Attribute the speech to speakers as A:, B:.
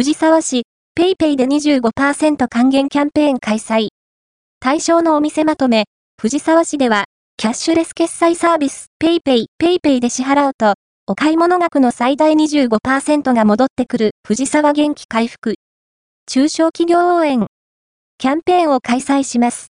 A: 藤沢市、 PayPay で25%還元キャンペーン開催。対象のお店まとめ、藤沢市では、キャッシュレス決済サービス、 PayPay、PayPay で支払うと、お買い物額の最大25%が戻ってくる藤沢元気回復。中小企業応援。キャンペーンを開催します。